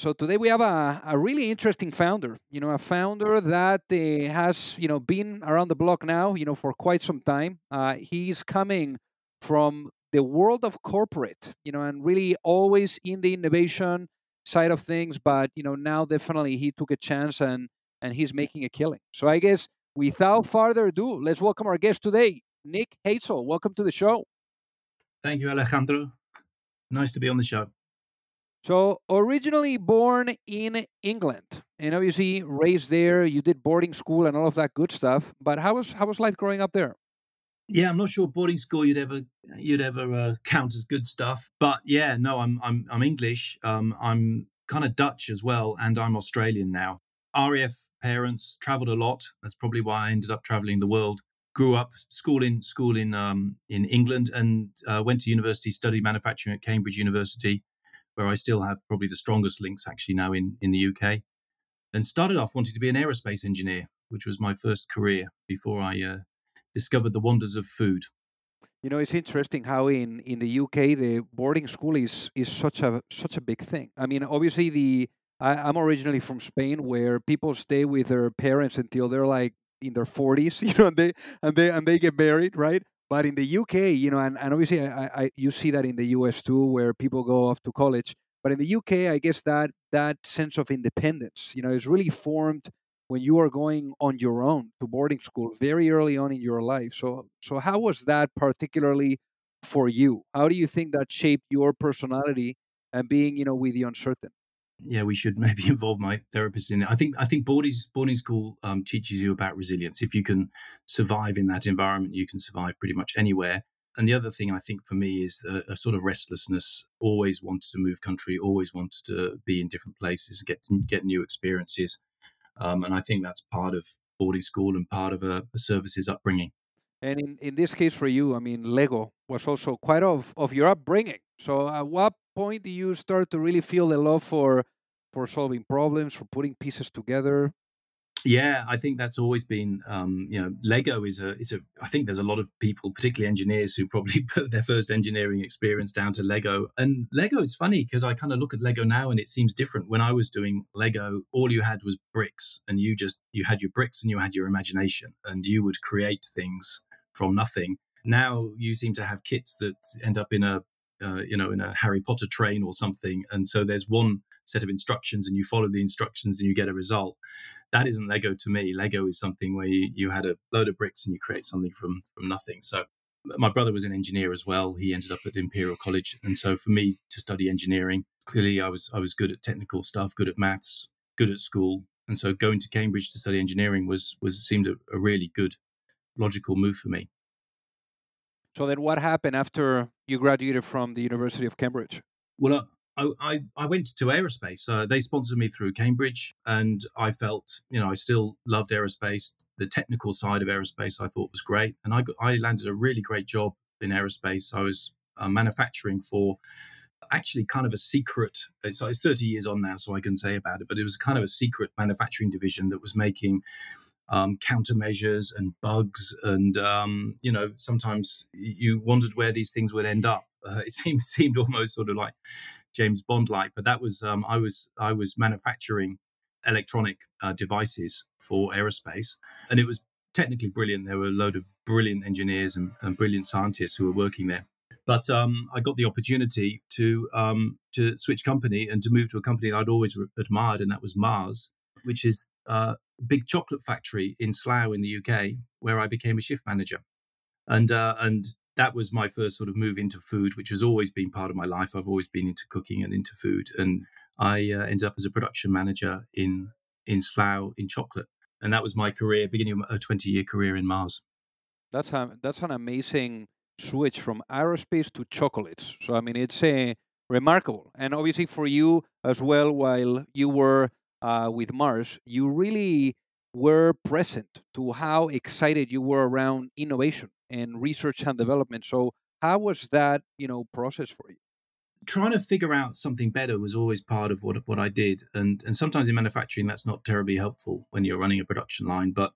So today we have a, a really interesting founder, you know, a founder that uh, has, you know, been around the block now, you know, for quite some time. Uh, he's coming from the world of corporate, you know, and really always in the innovation side of things. But, you know, now definitely he took a chance and, and he's making a killing. So I guess without further ado, let's welcome our guest today, Nick Hazell. Welcome to the show. Thank you, Alejandro. Nice to be on the show. So, originally born in England, and obviously raised there, you did boarding school and all of that good stuff. But how was how was life growing up there? Yeah, I'm not sure boarding school you'd ever you'd ever uh, count as good stuff. But yeah, no, I'm I'm I'm English. Um, I'm kind of Dutch as well, and I'm Australian now. RAF parents traveled a lot. That's probably why I ended up traveling the world. Grew up school in school in um, in England and uh, went to university, studied manufacturing at Cambridge University where I still have probably the strongest links actually now in, in the UK. And started off wanting to be an aerospace engineer, which was my first career before I uh, discovered the wonders of food. You know, it's interesting how in, in the UK the boarding school is is such a such a big thing. I mean, obviously the I, I'm originally from Spain, where people stay with their parents until they're like in their 40s, you know, and they and they and they get married, right? But in the UK, you know, and, and obviously I, I, you see that in the US too, where people go off to college. But in the UK, I guess that that sense of independence, you know, is really formed when you are going on your own to boarding school very early on in your life. So, so how was that particularly for you? How do you think that shaped your personality and being, you know, with the uncertain? Yeah, we should maybe involve my therapist in it. I think I think boarding boarding school um, teaches you about resilience. If you can survive in that environment, you can survive pretty much anywhere. And the other thing I think for me is a, a sort of restlessness. Always wanted to move country. Always wanted to be in different places, get get new experiences. Um, and I think that's part of boarding school and part of a, a services upbringing. And in, in this case for you, I mean, Lego was also quite of, of your upbringing. So at what point do you start to really feel the love for for solving problems, for putting pieces together? Yeah, I think that's always been, um, you know, Lego is a, is a. I think there's a lot of people, particularly engineers, who probably put their first engineering experience down to Lego. And Lego is funny because I kind of look at Lego now and it seems different. When I was doing Lego, all you had was bricks, and you just you had your bricks and you had your imagination, and you would create things from nothing. Now you seem to have kits that end up in a uh, you know, in a Harry Potter train or something. And so there's one set of instructions and you follow the instructions and you get a result. That isn't Lego to me. Lego is something where you, you had a load of bricks and you create something from, from nothing. So my brother was an engineer as well. He ended up at Imperial College. And so for me to study engineering, clearly I was, I was good at technical stuff, good at maths, good at school. And so going to Cambridge to study engineering was, was seemed a, a really good logical move for me. So then, what happened after you graduated from the University of Cambridge? Well, I, I, I went to aerospace. Uh, they sponsored me through Cambridge, and I felt, you know, I still loved aerospace. The technical side of aerospace I thought was great, and I got, I landed a really great job in aerospace. I was uh, manufacturing for actually kind of a secret. It's, it's 30 years on now, so I can say about it, but it was kind of a secret manufacturing division that was making um, countermeasures and bugs, and um, you know sometimes you wondered where these things would end up. Uh, it seemed seemed almost sort of like James Bond like, but that was um, I was I was manufacturing electronic uh, devices for aerospace, and it was technically brilliant. There were a load of brilliant engineers and, and brilliant scientists who were working there. But um, I got the opportunity to um, to switch company and to move to a company that I'd always admired, and that was Mars, which is a big chocolate factory in Slough in the UK, where I became a shift manager. And uh, and that was my first sort of move into food, which has always been part of my life. I've always been into cooking and into food, and I uh, ended up as a production manager in in Slough in chocolate, and that was my career, beginning of a twenty year career in Mars. That's a, that's an amazing switch from aerospace to chocolates. So I mean, it's a remarkable, and obviously for you as well. While you were uh, with Mars, you really were present to how excited you were around innovation and research and development. So how was that, you know, process for you? Trying to figure out something better was always part of what what I did, and and sometimes in manufacturing that's not terribly helpful when you're running a production line. But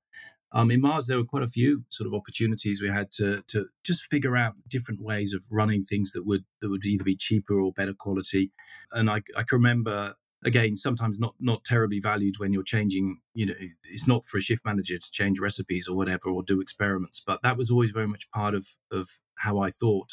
um, in Mars, there were quite a few sort of opportunities we had to to just figure out different ways of running things that would that would either be cheaper or better quality. And I, I can remember again sometimes not not terribly valued when you're changing you know it's not for a shift manager to change recipes or whatever or do experiments but that was always very much part of of how i thought.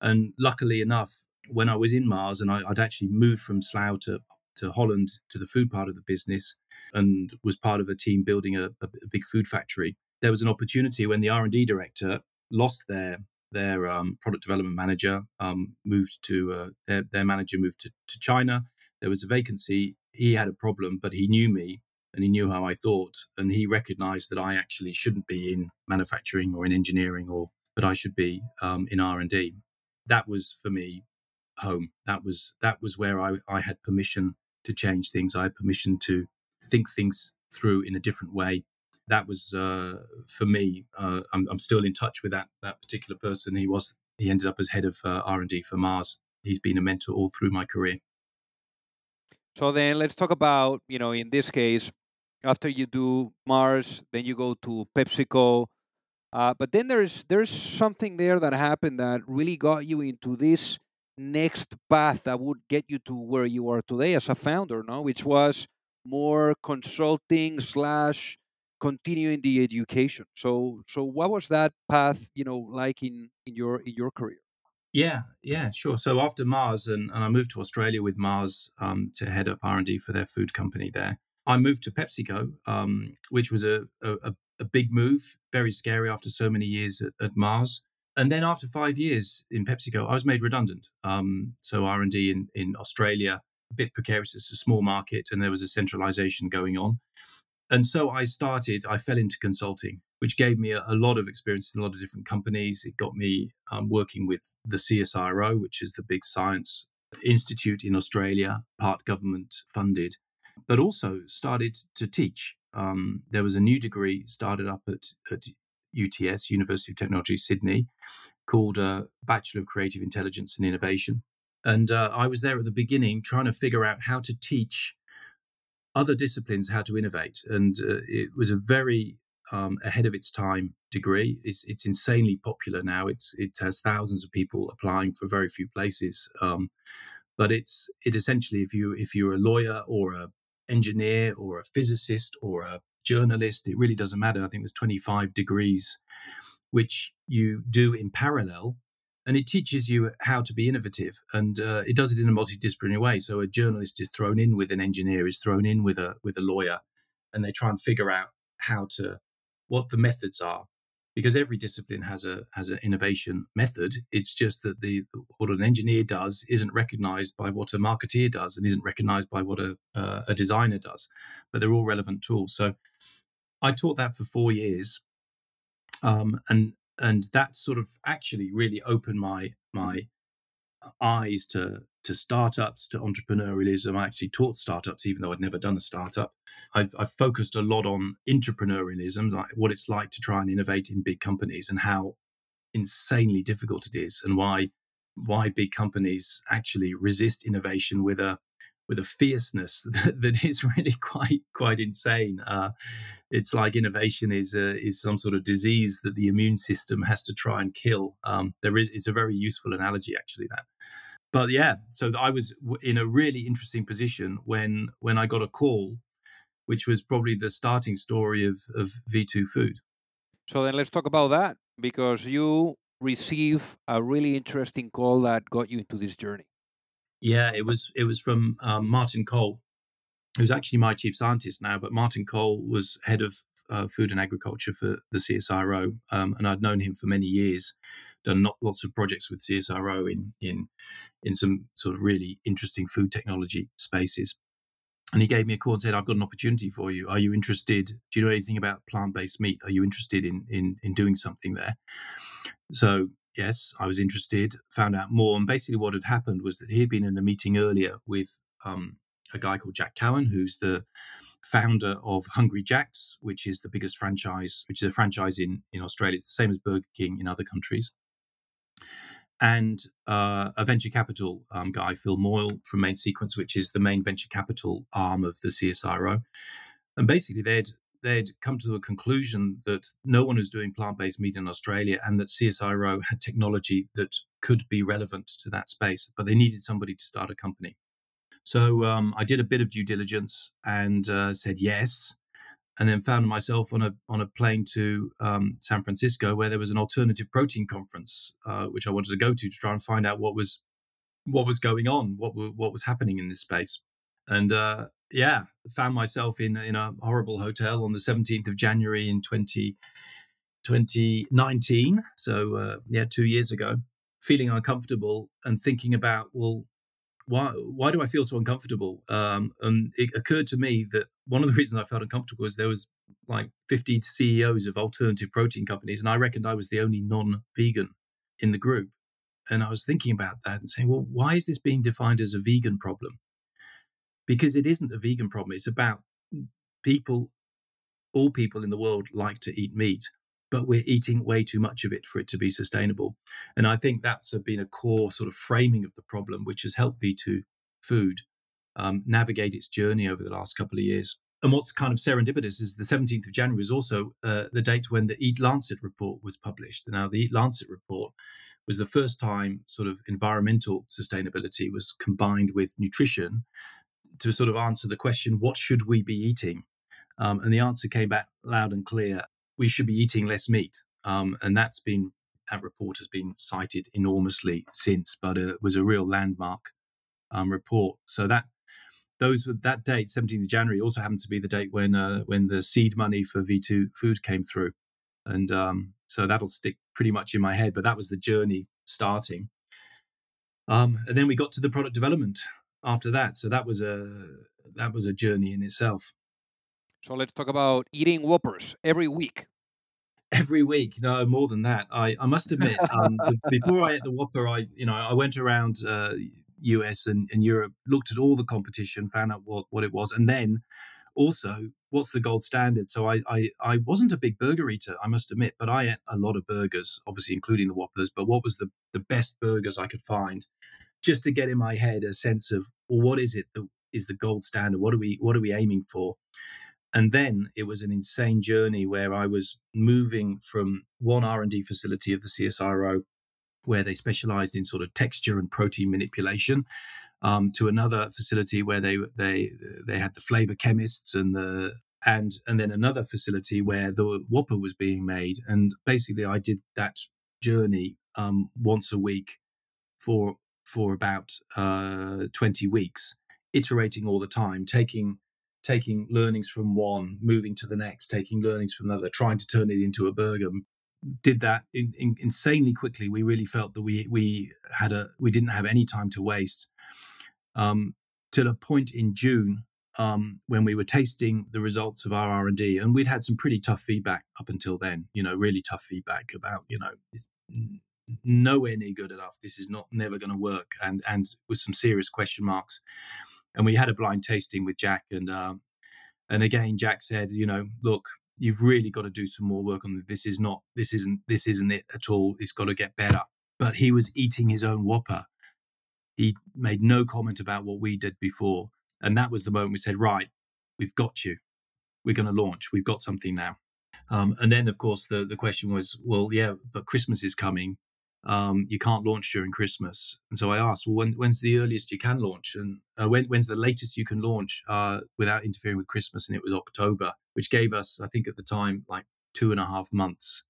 And luckily enough when i was in mars and I, would actually moved from slough to to holland to the food part of the business and was part of a team building a, a, big food factory there was an opportunity when the r&d director lost their their um, product development manager um, moved to uh, their, their manager moved to, to china there was a vacancy. He had a problem, but he knew me and he knew how I thought, and he recognised that I actually shouldn't be in manufacturing or in engineering, or that I should be um, in R and D. That was for me home. That was that was where I, I had permission to change things. I had permission to think things through in a different way. That was uh, for me. Uh, I'm, I'm, still in touch with that that particular person. He was he ended up as head of uh, R and D for Mars. He's been a mentor all through my career. So then let's talk about, you know, in this case, after you do Mars, then you go to PepsiCo. Uh, but then there's there's something there that happened that really got you into this next path that would get you to where you are today as a founder, no? Which was more consulting slash continuing the education. So so what was that path, you know, like in in your in your career? Yeah, yeah, sure. So after Mars, and, and I moved to Australia with Mars um, to head up R and D for their food company there. I moved to PepsiCo, um, which was a, a, a big move, very scary after so many years at, at, Mars. And then after five years in PepsiCo, I was made redundant. Um, so R and D in in Australia, a bit precarious. It's a small market, and there was a centralization going on. And so I started. I fell into consulting which gave me a, a, lot of experience in a lot of different companies. It got me um, working with the CSIRO, which is the big science institute in Australia, part government funded, but also started to teach. Um, there was a new degree started up at, at UTS, University of Technology Sydney, called uh, Bachelor of Creative Intelligence and Innovation. And uh, I was there at the beginning trying to figure out how to teach other disciplines how to innovate. And uh, it was a very um, ahead of its time degree. It's, it's insanely popular now. It's it has thousands of people applying for very few places. Um, but it's it essentially if you if you're a lawyer or a engineer or a physicist or a journalist, it really doesn't matter. I think there's 25 degrees which you do in parallel. And it teaches you how to be innovative, and uh, it does it in a multidisciplinary way. So a journalist is thrown in with an engineer, is thrown in with a with a lawyer, and they try and figure out how to what the methods are because every discipline has a has an innovation method. It's just that the what an engineer does isn't recognized by what a marketeer does and isn't recognized by what a uh, a designer does but they're all relevant tools. So i taught that for 4 years um, and and that sort of actually really opened my my eyes to to startups, to entrepreneurialism. I actually taught startups, even though I'd never done a startup. I've, I've focused a lot on entrepreneurialism, like what it's like to try and innovate in big companies and how insanely difficult it is, and why why big companies actually resist innovation with a with a fierceness that, that is really quite quite insane. Uh, it's like innovation is uh, is some sort of disease that the immune system has to try and kill. Um, there is it's a very useful analogy actually that. But yeah, so I was in a really interesting position when when I got a call, which was probably the starting story of of V2 Food. So then let's talk about that because you receive a really interesting call that got you into this journey. Yeah, it was it was from um, Martin Cole, who's actually my chief scientist now. But Martin Cole was head of uh, food and agriculture for the CSIRO, um, and I'd known him for many years. Done not, lots of projects with CSIRO in in in some sort of really interesting food technology spaces. And he gave me a call and said, "I've got an opportunity for you. Are you interested? Do you know anything about plant-based meat? Are you interested in in in doing something there?" So yes, I was interested, found out more. And basically, what had happened was that he'd been in a meeting earlier with um, a guy called Jack Cowin, who's the founder of Hungry Jack's, which is the biggest franchise, which is a franchise in, in Australia. It's the same as Burger King in other countries. And uh, a venture capital um, guy, Phil Morle from Main Sequence, which is the main venture capital arm of the CSIRO. And basically, they'd they'd come to a conclusion that no one was doing plant based meat in Australia and that CSIRO had technology that could be relevant to that space, but they needed somebody to start a company. So um, I did a bit of due diligence and uh, said yes, and then found myself on a on a plane to um, San Francisco where there was an alternative protein conference, uh, which I wanted to go to to try and find out what was what was going on, what what was happening in this space. And uh, yeah, found myself in in a horrible hotel on the 17th of January in 20, 2019. So uh, yeah, two years ago, feeling uncomfortable and thinking about well, why why do I feel so uncomfortable? Um, and it occurred to me that one of the reasons I felt uncomfortable was there was like 50 CEOs of alternative protein companies, and I reckoned I was the only non-vegan in the group. And I was thinking about that and saying, well, why is this being defined as a vegan problem? because it isn't a vegan problem. It's about people, all people in the world like to eat meat, but we're eating way too much of it for it to be sustainable. And I think that's been a core sort of framing of the problem, which has helped V2 Food um, navigate its journey over the last couple of years. And what's kind of serendipitous is the 17th of January is also uh, the date when the Eat Lancet report was published. Now, the Eat Lancet report was the first time sort of environmental sustainability was combined with nutrition to sort of answer the question, what should we be eating? Um, and the answer came back loud and clear: we should be eating less meat. Um, and that's been that report has been cited enormously since, but it was a real landmark um, report. So that those that date, 17th of January, also happened to be the date when uh, when the seed money for V2 Food came through, and um, so that'll stick pretty much in my head. But that was the journey starting. Um, and then we got to the product development after that. So that was a that was a journey in itself. So let's talk about eating Whoppers every week. Every week, no more than that. I, I must admit, um, before I ate the Whopper, I you know I went around uh, US and, and Europe, looked at all the competition, found out what what it was, and then also what's the gold standard. So I, I I wasn't a big burger eater, I must admit, but I ate a lot of burgers, obviously including the Whoppers. But what was the the best burgers I could find? just to get in my head a sense of well, what is it that is the gold standard? What are we what are we aiming for? And then it was an insane journey where I was moving from one R and D facility of the CSIRO, where they specialised in sort of texture and protein manipulation, um, to another facility where they they they had the flavour chemists and the and and then another facility where the Whopper was being made. And basically, I did that journey um, once a week for for about uh, 20 weeks, iterating all the time, taking taking learnings from one, moving to the next, taking learnings from another, trying to turn it into a burger. Did that in, in, insanely quickly. We really felt that we we had a we didn't have any time to waste. Um, till a point in June um, when we were tasting the results of our R and D, and we'd had some pretty tough feedback up until then. You know, really tough feedback about you know nowhere near good enough. This is not never going to work, and and with some serious question marks. And we had a blind tasting with Jack, and um, and again, Jack said, you know, look, you've really got to do some more work on this. Is not this isn't this isn't it at all. It's got to get better. But he was eating his own Whopper. He made no comment about what we did before. And that was the moment we said, right, we've got you. We're going to launch. We've got something now. Um, and then, of course, the, the question was, well, yeah, but Christmas is coming. Um, you can't launch during Christmas. And so I asked, well, when, when's the earliest you can launch? And uh, when, when's the latest you can launch uh, without interfering with Christmas? And it was October, which gave us, I think at the time, like two and a half months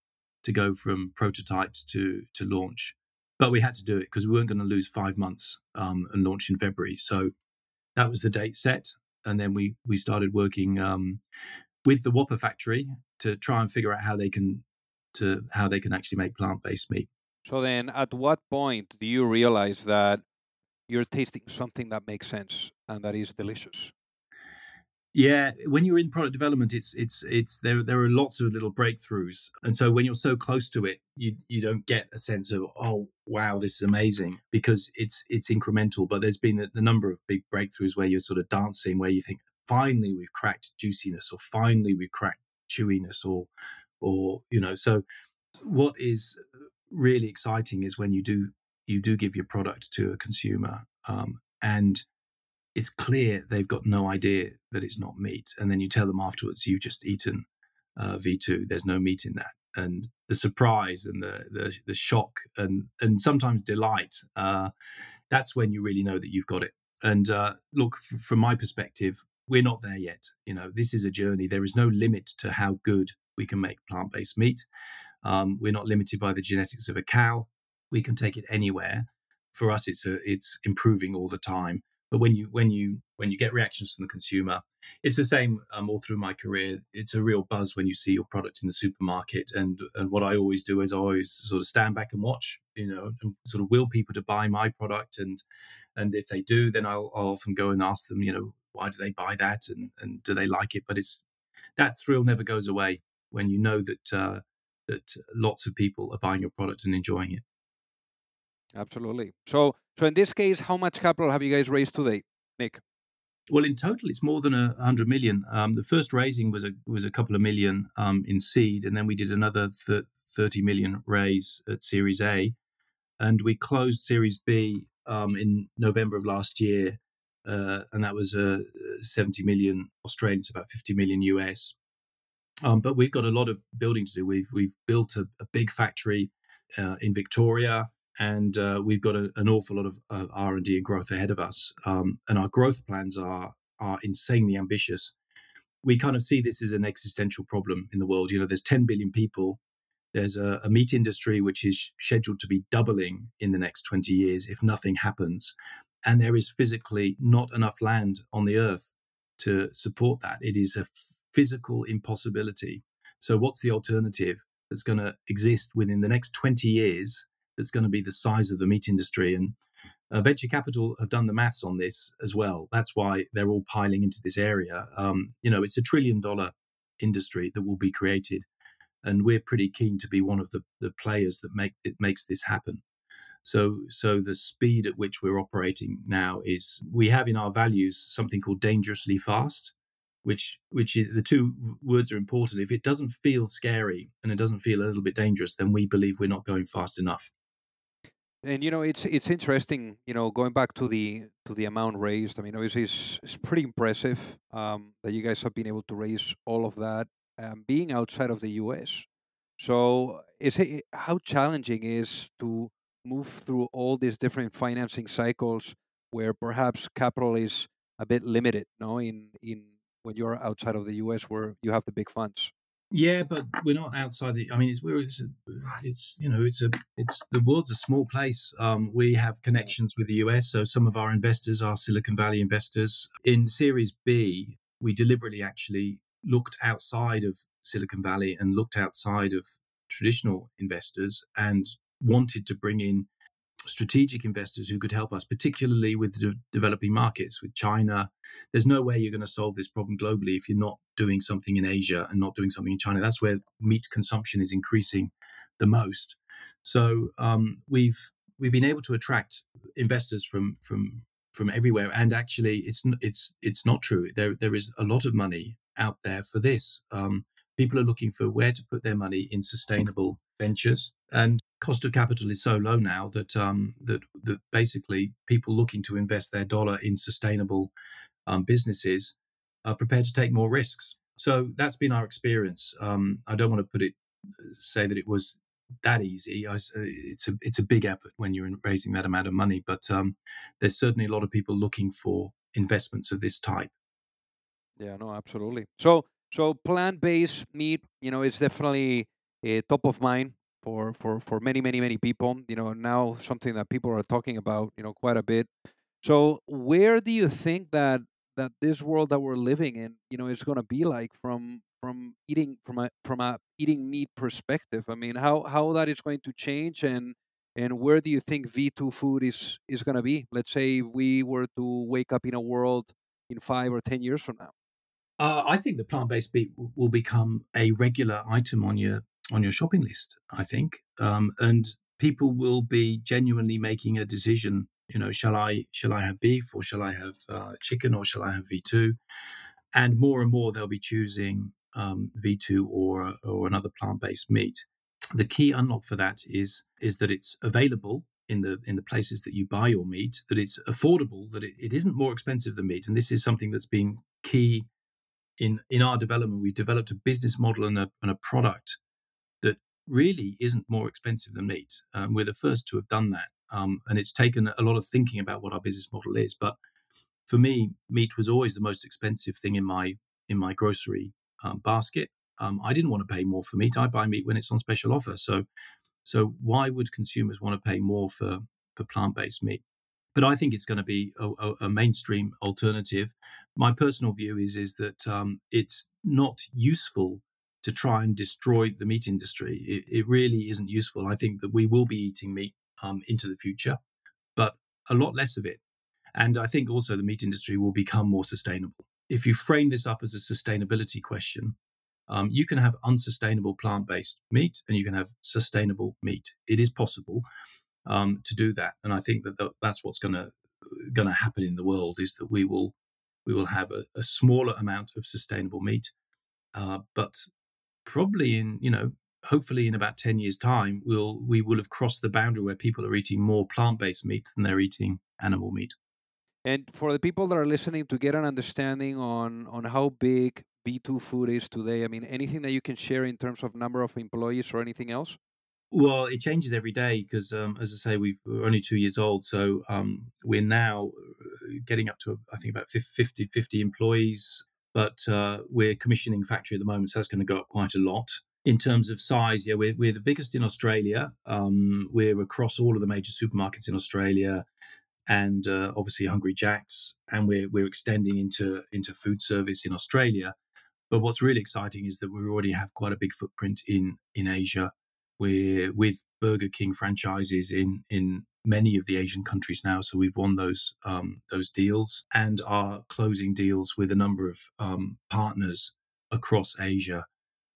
to go from prototypes to, to launch. But we had to do it because we weren't going to lose five months um, and launch in February. So that was the date set. And then we, we started working um, with the Whopper factory to try and figure out how they can to how they can actually make plant-based meat. So then, at what point do you realize that you're tasting something that makes sense and that is delicious? Yeah, when you're in product development, it's it's it's there. There are lots of little breakthroughs, and so when you're so close to it, you you don't get a sense of oh wow this is amazing because it's it's incremental. But there's been a, a number of big breakthroughs where you're sort of dancing, where you think finally we've cracked juiciness, or finally we've cracked chewiness, or or you know. So what is really exciting is when you do you do give your product to a consumer um, and it's clear they've got no idea that it's not meat. And then you tell them afterwards, you've just eaten uh, V2, there's no meat in that. And the surprise and the, the, the shock and, and sometimes delight, uh, that's when you really know that you've got it. And uh, look, f- from my perspective, we're not there yet. You know, this is a journey. There is no limit to how good we can make plant based meat. Um, we're not limited by the genetics of a cow. We can take it anywhere. For us, it's a, it's improving all the time. But when you when you when you get reactions from the consumer, it's the same um, all through my career. It's a real buzz when you see your product in the supermarket. And and what I always do is I always sort of stand back and watch, you know, and sort of will people to buy my product. And and if they do, then I'll, I'll often go and ask them, you know, why do they buy that and and do they like it? But it's that thrill never goes away when you know that uh, that lots of people are buying your product and enjoying it. Absolutely. So, so in this case, how much capital have you guys raised today, Nick? Well, in total, it's more than a hundred million. Um, the first raising was a was a couple of million um, in seed, and then we did another th- thirty million raise at Series A, and we closed Series B um, in November of last year, uh, and that was a uh, seventy million Australian, it's about fifty million US. Um, but we've got a lot of building to do. We've we've built a, a big factory uh, in Victoria and uh, we've got a, an awful lot of uh, R and D and growth ahead of us. Um, and our growth plans are are insanely ambitious. We kind of see this as an existential problem in the world. You know, there's 10 billion people. There's a, a meat industry which is scheduled to be doubling in the next 20 years if nothing happens, and there is physically not enough land on the earth to support that. It is a physical impossibility. So, what's the alternative that's going to exist within the next 20 years that's going to be the size of the meat industry. And uh, venture capital have done the maths on this as well. That's why they're all piling into this area. Um, you know, it's a trillion dollar industry that will be created, and we're pretty keen to be one of the, the players that make it makes this happen. So, so the speed at which we're operating now is we have in our values something called dangerously fast, which which is, the two words are important. If it doesn't feel scary and it doesn't feel a little bit dangerous, then we believe we're not going fast enough. And you know, it's it's interesting. You know, going back to the to the amount raised. I mean, obviously, it's, it's pretty impressive um, that you guys have been able to raise all of that, um, being outside of the U.S. So, is it how challenging is to move through all these different financing cycles where perhaps capital is a bit limited, no, in in when you're outside of the U.S. where you have the big funds. Yeah, but we're not outside the. I mean, it's we're it's, it's you know it's a it's the world's a small place. Um, we have connections with the US, so some of our investors are Silicon Valley investors. In Series B, we deliberately actually looked outside of Silicon Valley and looked outside of traditional investors and wanted to bring in strategic investors who could help us, particularly with de- developing markets, with China. There's no way you're going to solve this problem globally if you're not doing something in Asia and not doing something in China. That's where meat consumption is increasing the most. So um, we've we've been able to attract investors from from from everywhere, and actually, it's it's it's not true. There there is a lot of money out there for this. Um, people are looking for where to put their money in sustainable ventures and cost of capital is so low now that um, that that basically people looking to invest their dollar in sustainable um, businesses are prepared to take more risks. So that's been our experience. Um, I don't want to put it say that it was that easy. I, it's a it's a big effort when you're raising that amount of money, but um, there's certainly a lot of people looking for investments of this type. Yeah, no, absolutely. So so plant-based meat, you know, it's definitely a top of mind for for for many many many people. You know, now something that people are talking about, you know, quite a bit. So where do you think that that this world that we're living in, you know, is going to be like from from eating from a from a eating meat perspective? I mean, how how that is going to change and and where do you think V2 food is is going to be? Let's say we were to wake up in a world in 5 or 10 years from now. Uh, I think the plant-based meat will become a regular item on your on your shopping list. I think, um, and people will be genuinely making a decision you know, shall I shall I have beef or shall I have uh, chicken or shall I have V2? And more and more they'll be choosing um, V2 or or another plant-based meat. The key unlock for that is is that it's available in the in the places that you buy your meat, that it's affordable, that it, it isn't more expensive than meat. And this is something that's been key in in our development. We've developed a business model and a, and a product really isn't more expensive than meat. Um, we're the first to have done that. Um, and it's taken a lot of thinking about what our business model is. But for me, meat was always the most expensive thing in my in my grocery um, basket. Um, I didn't want to pay more for meat. I buy meat when it's on special offer. So, so why would consumers want to pay more for for plant based meat? But I think it's going to be a, a, a, mainstream alternative. My personal view is is that um, it's not useful to try and destroy the meat industry. It, it really isn't useful. I think that we will be eating meat um, into the future, but a lot less of it. And I think also the meat industry will become more sustainable. If you frame this up as a sustainability question, um, you can have unsustainable plant based meat and you can have sustainable meat. It is possible um, to do that. And I think that that's what's going to going to happen in the world is that we will we will have a, a smaller amount of sustainable meat, uh, but probably in you know hopefully in about 10 years time we'll we will have crossed the boundary where people are eating more plant-based meat than they're eating animal meat. And for the people that are listening to get an understanding on on how big V2 food is today i mean anything that you can share in terms of number of employees or anything else? Well it changes every day because um, as i say we are only two years old so um, we're now uh, getting up to i think about 50 50 employees but uh, we're commissioning factory at the moment so that's going to go up quite a lot in terms of size, yeah, we're, we're the biggest in Australia. Um, we're across all of the major supermarkets in Australia, and uh, obviously Hungry Jack's, and we're we're extending into into food service in Australia. But what's really exciting is that we already have quite a big footprint in in Asia. We're with Burger King franchises in in many of the Asian countries now, so we've won those um, those deals and are closing deals with a number of um, partners across Asia.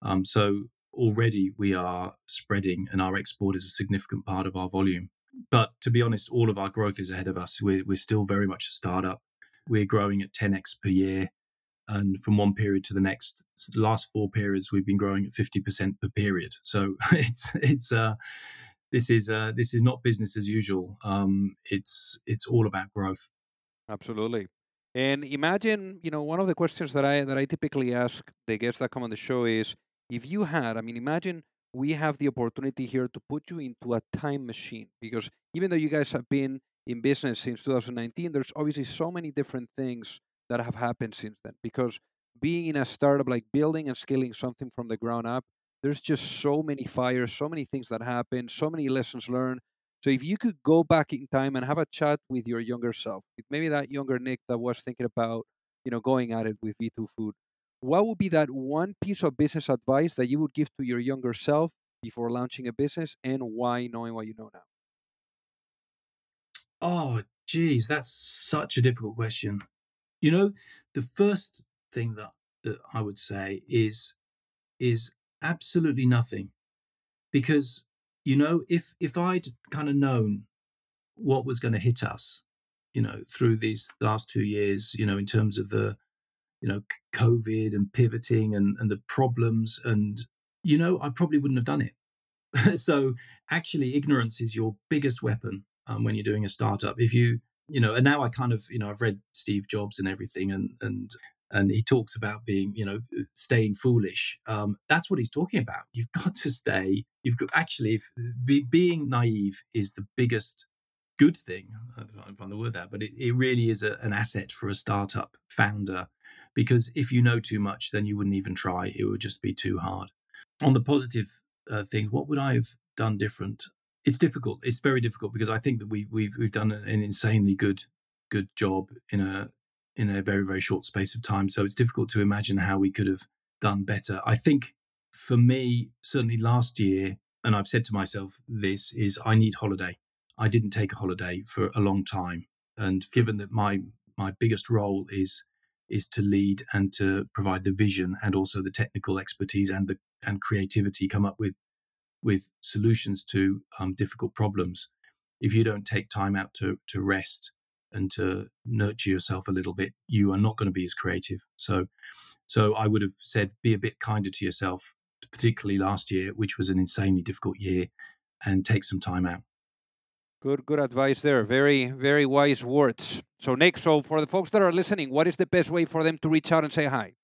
Um, so already we are spreading and our export is a significant part of our volume. But to be honest, all of our growth is ahead of us. We're, we're still very much a startup. We're growing at 10x per year. And from one period to the next, last four periods, we've been growing at 50% per period. So it's, it's, uh, this is, uh, this is not business as usual. Um, it's, it's all about growth. Absolutely. And imagine, you know, one of the questions that I that I typically ask the guests that come on the show is, if you had, I mean, imagine we have the opportunity here to put you into a time machine because even though you guys have been in business since 2019, there's obviously so many different things that have happened since then. Because being in a startup, like building and scaling something from the ground up, there's just so many fires, so many things that happen, so many lessons learned. So if you could go back in time and have a chat with your younger self, maybe that younger Nick that was thinking about, you know, going at it with V2 Food, what would be that one piece of business advice that you would give to your younger self before launching a business and why knowing what you know now oh geez that's such a difficult question you know the first thing that that i would say is is absolutely nothing. Because you know if if i'd kind of known what was going to hit us you know through these last two years you know in terms of the you know covid and pivoting and and the problems and you know i probably wouldn't have done it. So actually ignorance is your biggest weapon um, when you're doing a startup. If you you know, and now I kind of, you know, I've read Steve Jobs and everything, and and and he talks about being, you know, staying foolish. Um, that's what he's talking about. You've got to stay. You've got actually, if, be, being naive is the biggest good thing. I don't find the word that, but it, it really is a, an asset for a startup founder because if you know too much, then you wouldn't even try. It would just be too hard. On the positive uh, thing, what would I have done different? It's difficult. It's very difficult because I think that we we've we've done an insanely good good job in a in a very very short space of time. So it's difficult to imagine how we could have done better. I think for me, certainly last year, and I've said to myself this is I need holiday. I didn't take a holiday for a long time, and given that my my biggest role is is to lead and to provide the vision and also the technical expertise and the and creativity come up with with solutions to um, difficult problems if you don't take time out to to rest and to nurture yourself a little bit you are not going to be as creative so so i would have said be a bit kinder to yourself particularly last year which was an insanely difficult year and take some time out Good, good advice there. Very, very wise words. So, Nick, so for the folks that are listening, what is the best way for them to reach out and say hi?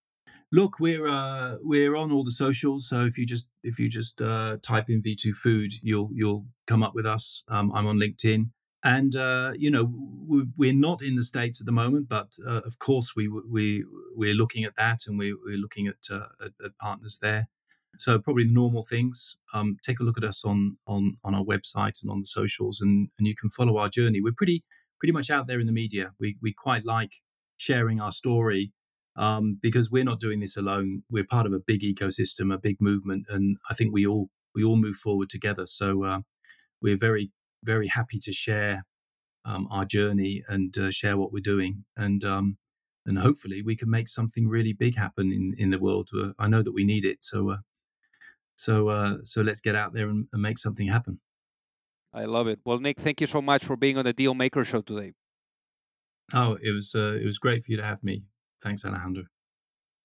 Look, we're uh, we're on all the socials. So if you just if you just uh, type in V2 Food, you'll you'll come up with us. Um, I'm on LinkedIn, and uh, you know we, are not in the states at the moment, but uh, of course we we we're looking at that, and we, we're looking at, uh, at, at partners there. So probably the normal things. Um, take a look at us on on on our website and on the socials, and and you can follow our journey. We're pretty pretty much out there in the media. We we quite like sharing our story um, because we're not doing this alone. We're part of a big ecosystem, a big movement, and I think we all we all move forward together. So uh, we're very very happy to share um, our journey and uh, share what we're doing, and um, and hopefully we can make something really big happen in in the world. Uh, I know that we need it. So uh, so uh, so let's get out there and, and make something happen. I love it. Well, Nick, thank you so much for being on the Deal Maker Show today. Oh, it was uh, it was great for you to have me. Thanks, Alejandro.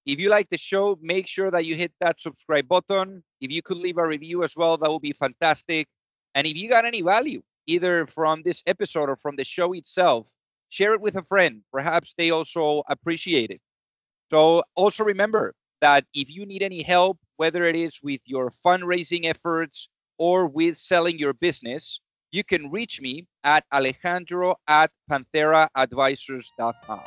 If you like the show, make sure that you hit that subscribe button. If you could leave a review as well, that would be fantastic. And if you got any value, either from this episode or from the show itself, share it with a friend. Perhaps they also appreciate it. So also remember, that if you need any help, whether it is with your fundraising efforts or with selling your business, you can reach me at alejandro at pantheraadvisors.com.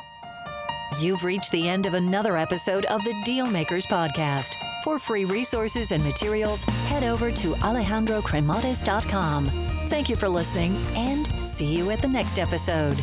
You've reached the end of another episode of the Dealmakers Podcast. For free resources and materials, head over to alejandrocremades.com. Thank you for listening and see you at the next episode.